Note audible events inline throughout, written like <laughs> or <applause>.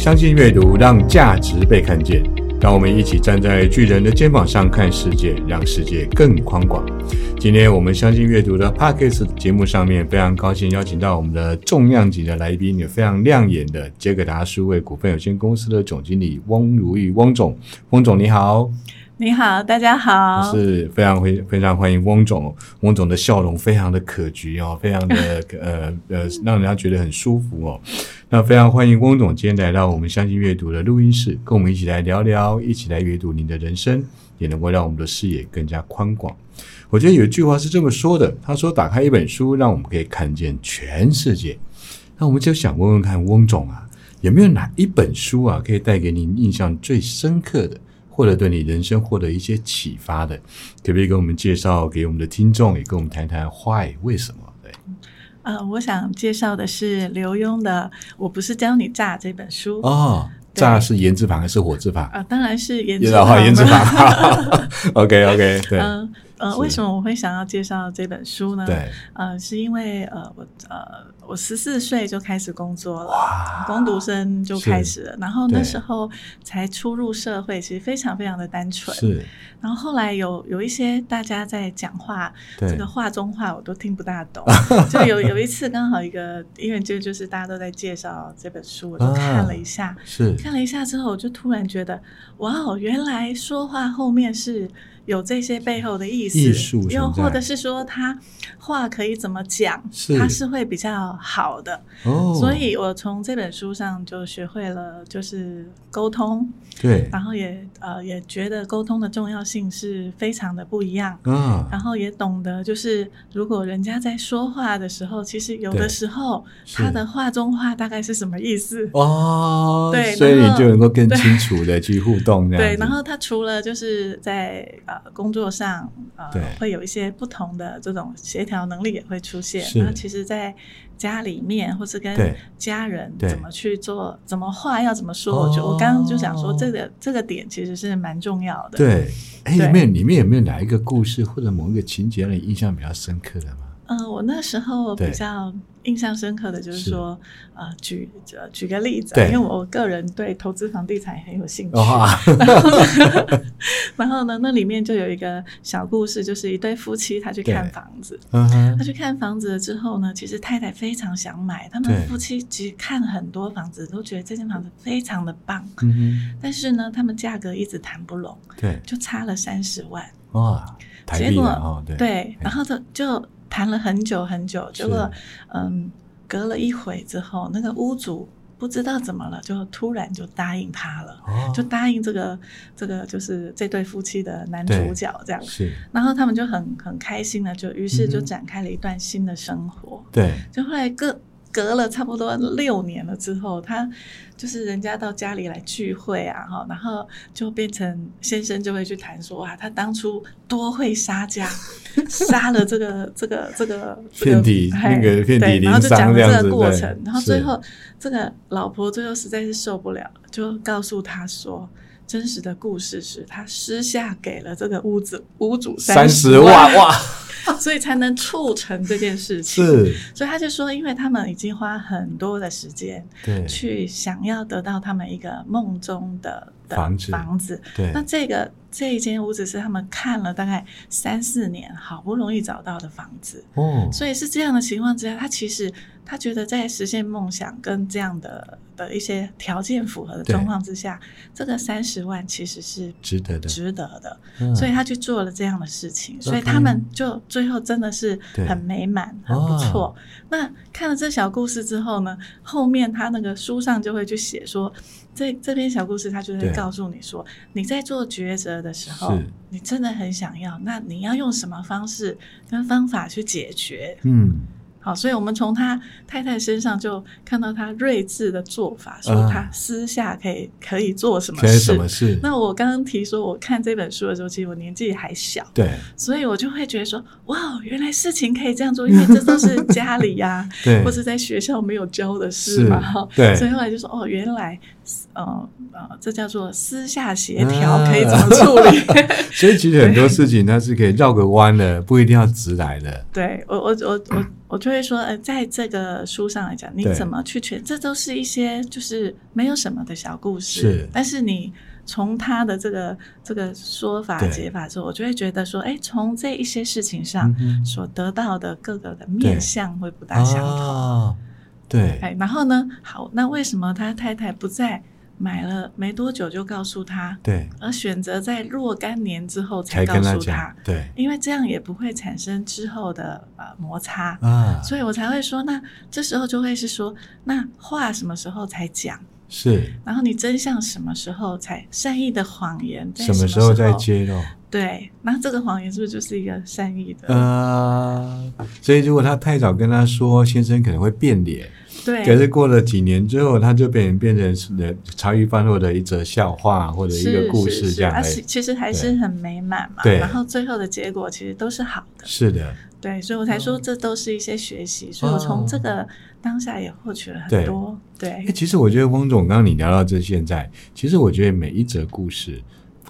相信阅读，让价值被看见。让我们一起站在巨人的肩膀上看世界，让世界更宽广。今天我们相信阅读的 p a c k e s 节目上面，非常高兴邀请到我们的重量级的来宾，也非常亮眼的杰克达数位股份有限公司的总经理翁如玉翁总。翁总你好。你好，大家好，我是非常非非常欢迎翁总，翁总的笑容非常的可掬哦，非常的 <laughs> 呃呃，让人家觉得很舒服哦。那非常欢迎翁总今天来到我们相信阅读的录音室，跟我们一起来聊聊，一起来阅读您的人生，也能够让我们的视野更加宽广。我觉得有一句话是这么说的，他说：“打开一本书，让我们可以看见全世界。”那我们就想问问看，翁总啊，有没有哪一本书啊，可以带给您印象最深刻的？或者对你人生获得一些启发的，可不可以给我们介绍给我们的听众，也跟我们谈谈 Why 为什么？对，呃，我想介绍的是刘墉的《我不是教你炸》这本书哦，炸是言字旁还是火字旁？啊，当然是言字旁。言字旁。OK OK，对。呃，为什么我会想要介绍这本书呢？对，呃，是因为呃，我呃，我十四岁就开始工作了，工读生就开始了，然后那时候才初入社会，其实非常非常的单纯。是，然后后来有有一些大家在讲话，这个话中话我都听不大懂。<laughs> 就有有一次刚好一个，因为就就是大家都在介绍这本书，我就看了一下，是。看了一下之后，我就突然觉得，哇哦，原来说话后面是。有这些背后的意思，又或者是说他话可以怎么讲，他是会比较好的。哦，所以我从这本书上就学会了，就是沟通。对，然后也呃也觉得沟通的重要性是非常的不一样。嗯，然后也懂得，就是如果人家在说话的时候，其实有的时候他的话中话大概是什么意思？哦，对，所以你就能够更清楚的去互动。对，然后他除了就是在呃。工作上呃会有一些不同的这种协调能力也会出现。那其实，在家里面或是跟家人怎么去做，怎么话要怎么说，我就我刚刚就想说，这个这个点其实是蛮重要的。对，哎，里面里面有没有哪一个故事或者某一个情节让你印象比较深刻的吗？嗯，我那时候比较印象深刻的就是说，呃，举举个例子，因为我个人对投资房地产很有兴趣。<laughs> 然后呢，那里面就有一个小故事，就是一对夫妻他去看房子，他去看房子了之后呢，其实太太非常想买，他们夫妻其实看很多房子，都觉得这间房子非常的棒，但是呢，他们价格一直谈不拢，对，就差了三十万。哇，结果对，然后就就。谈了很久很久，结果嗯，隔了一会之后，那个屋主不知道怎么了，就突然就答应他了，就答应这个这个就是这对夫妻的男主角这样，是，然后他们就很很开心的，就于是就展开了一段新的生活，对，就后来各。隔了差不多六年了之后，他就是人家到家里来聚会啊，哈，然后就变成先生就会去谈说啊，他当初多会杀价，<laughs> 杀了这个这个这个遍体那个遍体鳞伤这个过程，然后最后这个老婆最后实在是受不了，就告诉他说，真实的故事是他私下给了这个屋子屋主三十万哇。<laughs> 所以才能促成这件事情。是，所以他就说，因为他们已经花很多的时间，对，去想要得到他们一个梦中的房子，房子。对，那这个这一间屋子是他们看了大概三四年，好不容易找到的房子。哦，所以是这样的情况之下，他其实。他觉得在实现梦想跟这样的的一些条件符合的状况之下，这个三十万其实是值得的，值得的。所以他去做了这样的事情，所以他们就最后真的是很美满，很不错。那看了这小故事之后呢，后面他那个书上就会去写说，这这篇小故事它就会告诉你说，你在做抉择的时候，你真的很想要，那你要用什么方式跟方法去解决？嗯。好，所以我们从他太太身上就看到他睿智的做法，说他私下可以可以做什么事。什么事？那我刚刚提说，我看这本书的时候，其实我年纪还小，对，所以我就会觉得说，哇，原来事情可以这样做，因为这都是 <laughs> 家里呀，对，或者在学校没有教的事嘛，哈，对，所以后来就说，哦，原来。呃呃，这叫做私下协调，可以怎么处理？<laughs> <laughs> 所以其实很多事情它是可以绕个弯的，不一定要直来的。对我我我我我就会说，呃，在这个书上来讲，你怎么去诠，这都是一些就是没有什么的小故事，是，但是你。从他的这个这个说法解法之后，我就会觉得说，哎，从这一些事情上所得到的各个的面相会不大相同。对，哎，然后呢，好，那为什么他太太不在买了没多久就告诉他？对，而选择在若干年之后才告诉他？对，因为这样也不会产生之后的呃摩擦啊，所以我才会说，那这时候就会是说，那话什么时候才讲？是，然后你真相什么时候才善意的谎言？什么时候再揭露？对，那这个谎言是不是就是一个善意的？呃，所以如果他太早跟他说，先生可能会变脸。对，可是过了几年之后，它就变变成是茶余饭后的一则笑话或者一个故事这样。而且其实还是很美满嘛。对，然后最后的结果其实都是好的。是的。对，所以我才说这都是一些学习，所以我从这个当下也获取了很多。对，其实我觉得翁总刚刚你聊到这现在，其实我觉得每一则故事，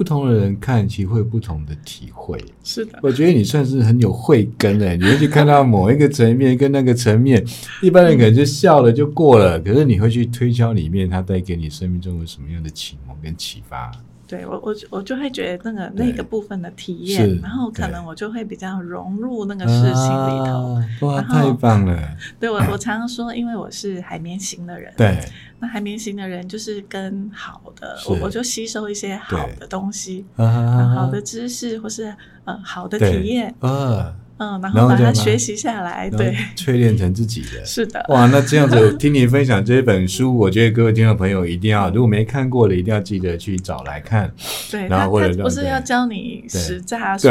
不同的人看其实会有不同的体会。是的，我觉得你算是很有慧根的，你会去看到某一个层面跟那个层面，一般人可能就笑了就过了，可是你会去推敲里面它带给你生命中有什么样的启蒙跟启发。对我我我就会觉得那个那个部分的体验，然后可能我就会比较融入那个事情里头。哇，太棒了！<laughs> 对我我常常说，因为我是海绵型的人，对，那海绵型的人就是跟好的，我我就吸收一些好的东西，好的知识或是呃好的体验，呃。嗯，然后把它学习下来，对，<laughs> 淬炼成自己的。是的，哇，那这样子听你分享这本书，我觉得各位听众朋友一定要，如果没看过的，一定要记得去找来看。对，然后或者不是要教你实战对，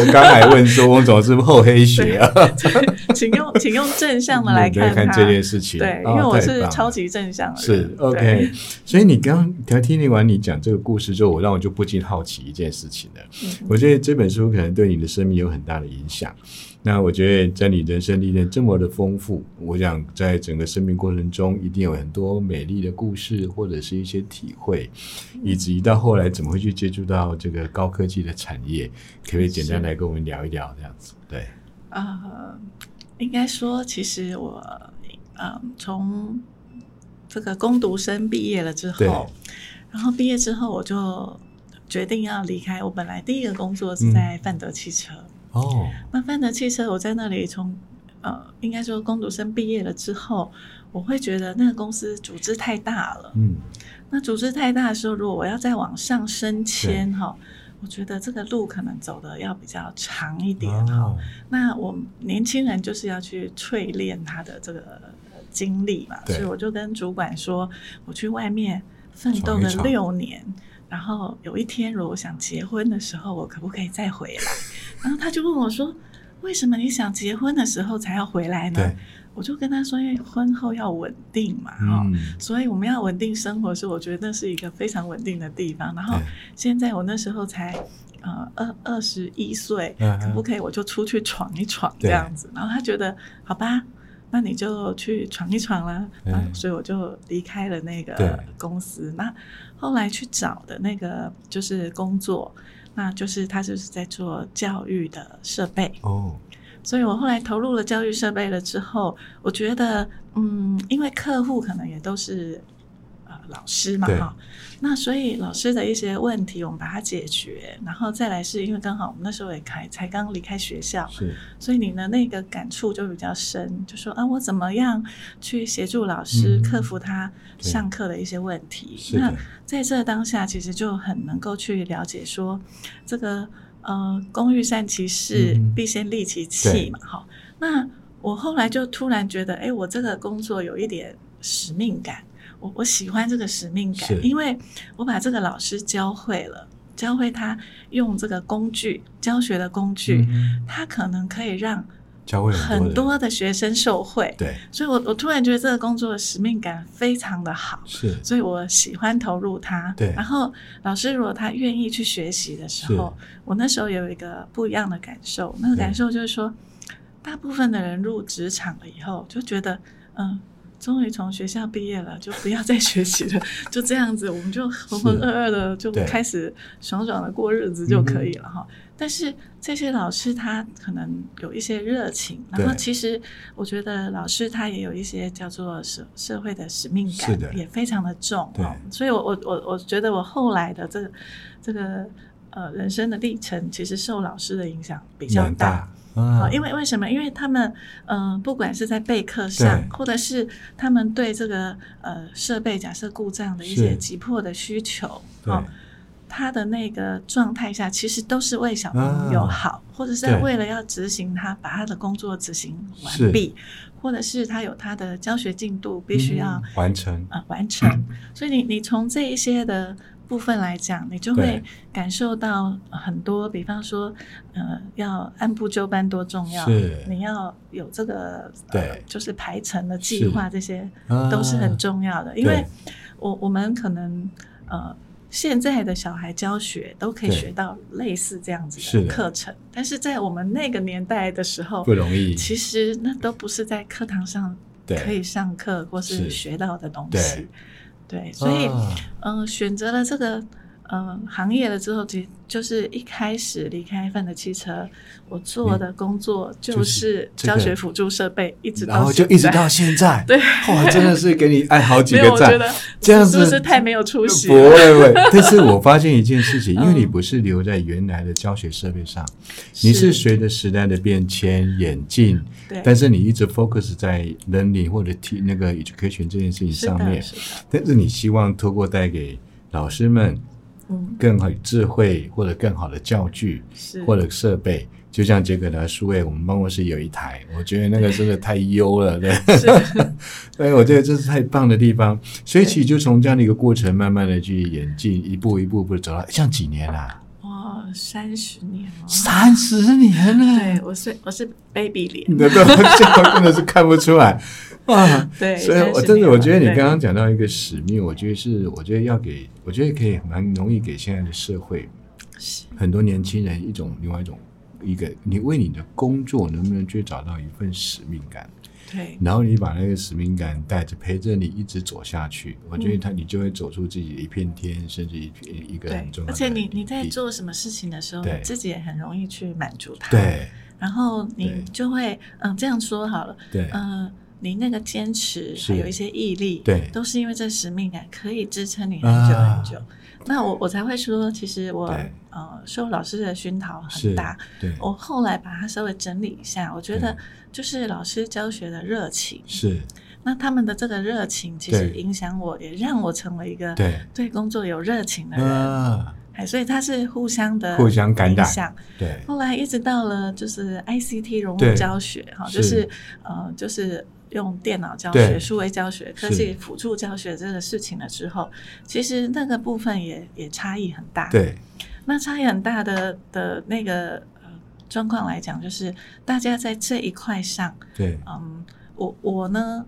我刚才问说，我总是不是厚黑学啊？请用请用正向的来 <laughs> 看看这件事情。对，因为我是超级正向的。是 OK，所以你刚刚听完你讲这个故事之后，我让我就不禁好奇一件事情了。我觉得这本书可能对你的生命有很大的影响。那我觉得，在你人生历练这么的丰富，我想在整个生命过程中，一定有很多美丽的故事，或者是一些体会，以及到后来怎么会去接触到这个高科技的产业，可不可以简单来跟我们聊一聊这样子？对，呃，应该说，其实我，嗯，从这个攻读生毕业了之后，然后毕业之后，我就决定要离开。我本来第一个工作是在范德汽车。哦，那范德汽车，我在那里从呃，应该说工读生毕业了之后，我会觉得那个公司组织太大了。嗯，那组织太大的时候，如果我要再往上升迁哈，我觉得这个路可能走的要比较长一点哈。那我年轻人就是要去淬炼他的这个经历嘛，所以我就跟主管说，我去外面奋斗了六年。然后有一天，如果想结婚的时候，我可不可以再回来？然后他就问我说：“为什么你想结婚的时候才要回来呢？”我就跟他说：“因为婚后要稳定嘛，哈，所以我们要稳定生活，是我觉得那是一个非常稳定的地方。然后现在我那时候才呃二二十一岁，可不可以我就出去闯一闯这样子？然后他觉得好吧。”那你就去闯一闯啦，嗯，所以我就离开了那个公司。那后来去找的那个就是工作，那就是他就是在做教育的设备哦。所以我后来投入了教育设备了之后，我觉得，嗯，因为客户可能也都是。老师嘛，哈，那所以老师的一些问题，我们把它解决，然后再来是因为刚好我们那时候也开才刚离开学校，是，所以你的那个感触就比较深，就说啊，我怎么样去协助老师克服他上课的一些问题？那在这当下，其实就很能够去了解说，这个呃，工欲善其事，必先利其器嘛，哈。那我后来就突然觉得，哎，我这个工作有一点使命感。我我喜欢这个使命感，因为我把这个老师教会了，教会他用这个工具教学的工具，他可能可以让教会很多的学生受惠。对，所以我我突然觉得这个工作的使命感非常的好，是，所以我喜欢投入它。对，然后老师如果他愿意去学习的时候，我那时候有一个不一样的感受，那个感受就是说，大部分的人入职场了以后就觉得，嗯。终于从学校毕业了，就不要再学习了，<laughs> 就这样子，我们就浑浑噩噩的就开始爽爽的过日子就可以了哈。但是这些老师他可能有一些热情，然后其实我觉得老师他也有一些叫做社社会的使命感，也非常的重。对，所以我我我我觉得我后来的这这个呃人生的历程，其实受老师的影响比较大。啊，因为为什么？因为他们，嗯，不管是在备课上，或者是他们对这个呃设备假设故障的一些急迫的需求，哦，他的那个状态下，其实都是为小朋友好，或者是为了要执行他把他的工作执行完毕，或者是他有他的教学进度必须要完成。啊完成，所以你你从这一些的。部分来讲，你就会感受到很多，比方说，呃，要按部就班多重要，你要有这个，对，就是排程的计划，这些都是很重要的。因为我我们可能呃，现在的小孩教学都可以学到类似这样子的课程，但是在我们那个年代的时候不容易，其实那都不是在课堂上可以上课或是学到的东西。对，所以，嗯，选择了这个，嗯，行业了之后，其实就是一开始离开范德汽车，我做的工作就是教学辅助设备，一直到然后就一直到现在，<laughs> 对，哇，真的是给你按好几个赞，这样子是不是太没有出息？不会，不会。但是我发现一件事情，<laughs> 因为你不是留在原来的教学设备上，你是随着时代的变迁演进，对，但是你一直 focus 在 learning 或者 T 那个 education 这件事情上面，但是你希望透过带给老师们。更好智慧，或者更好的教具，或者设备，就像杰克的数位，我们办公室有一台，我觉得那个真的太优了，对。所以 <laughs> 我觉得这是太棒的地方。所以其实就从这样的一个过程，慢慢的去演进，一步一步步走到，像几年啊？哇，三十年了，三十年了。对，我是我是 baby 脸，那 <laughs> 个真的是看不出来。啊，对，所以我真的我觉得你刚刚讲到一个使命，我觉得是，我觉得要给，我觉得可以蛮容易给现在的社会很多年轻人一种另外一种一个，你为你的工作能不能去找到一份使命感？对，然后你把那个使命感带着陪着你一直走下去，我觉得他你就会走出自己的一片天，甚至一片一个很重要。而且你你在做什么事情的时候，自己也很容易去满足他。对，然后你就会嗯这样说好了，对，嗯。你那个坚持，还有一些毅力，对，都是因为这使命感可以支撑你很久很久。那我我才会说，其实我呃受老师的熏陶很大。对，我后来把它稍微整理一下，我觉得就是老师教学的热情是。那他们的这个热情，其实影响我，也让我成为一个对对工作有热情的人。哎，所以他是互相的互相感染。对。后来一直到了就是 ICT 融入教学哈，就是呃就是。用电脑教学、数位教学、科技辅助教学这个事情了之后，其实那个部分也也差异很大。对，那差异很大的的那个呃状况来讲，就是大家在这一块上，对，嗯，我我呢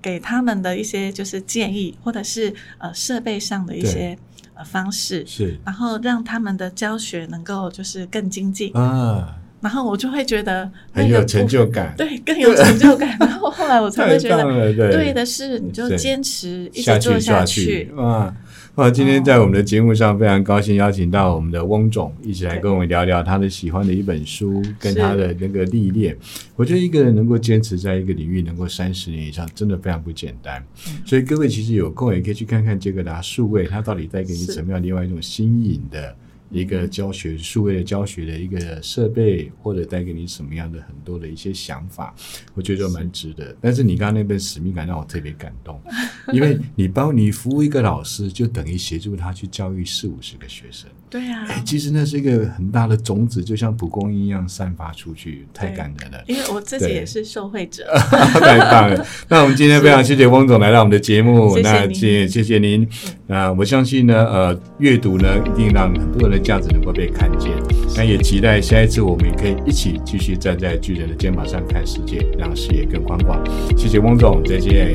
给他们的一些就是建议，或者是呃设备上的一些呃方式，是，然后让他们的教学能够就是更精进。啊。然后我就会觉得很有成就感，对，更有成就感。<laughs> 然后后来我才会觉得，对的是，你就坚持一直做下去。哇哇！今天在我们的节目上，非常高兴邀请到我们的翁总一起来跟我们聊聊他的喜欢的一本书，跟他的那个历练。我觉得一个人能够坚持在一个领域能够三十年以上，真的非常不简单。所以各位其实有空也可以去看看杰克达数位，他到底带给你什么样另外一种新颖的。一个教学数位的教学的一个设备，或者带给你什么样的很多的一些想法，我觉得蛮值得。但是你刚刚那份使命感让我特别感动，<laughs> 因为你帮你服务一个老师，就等于协助他去教育四五十个学生。对啊，其实那是一个很大的种子，就像蒲公英一样散发出去，太感人了。因为我自己也是受惠者，<laughs> 太棒了。那我们今天非常谢谢翁总来到我们的节目，那谢谢谢您。那我相信呢，呃，阅读呢一定让很多人这样子能够被看见。那也期待下一次我们也可以一起继续站在巨人的肩膀上看世界，让视野更宽广。谢谢翁总，再见。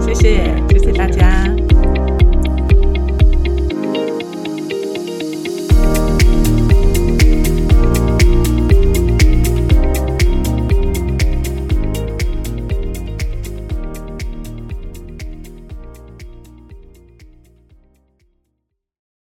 谢谢，谢谢大家。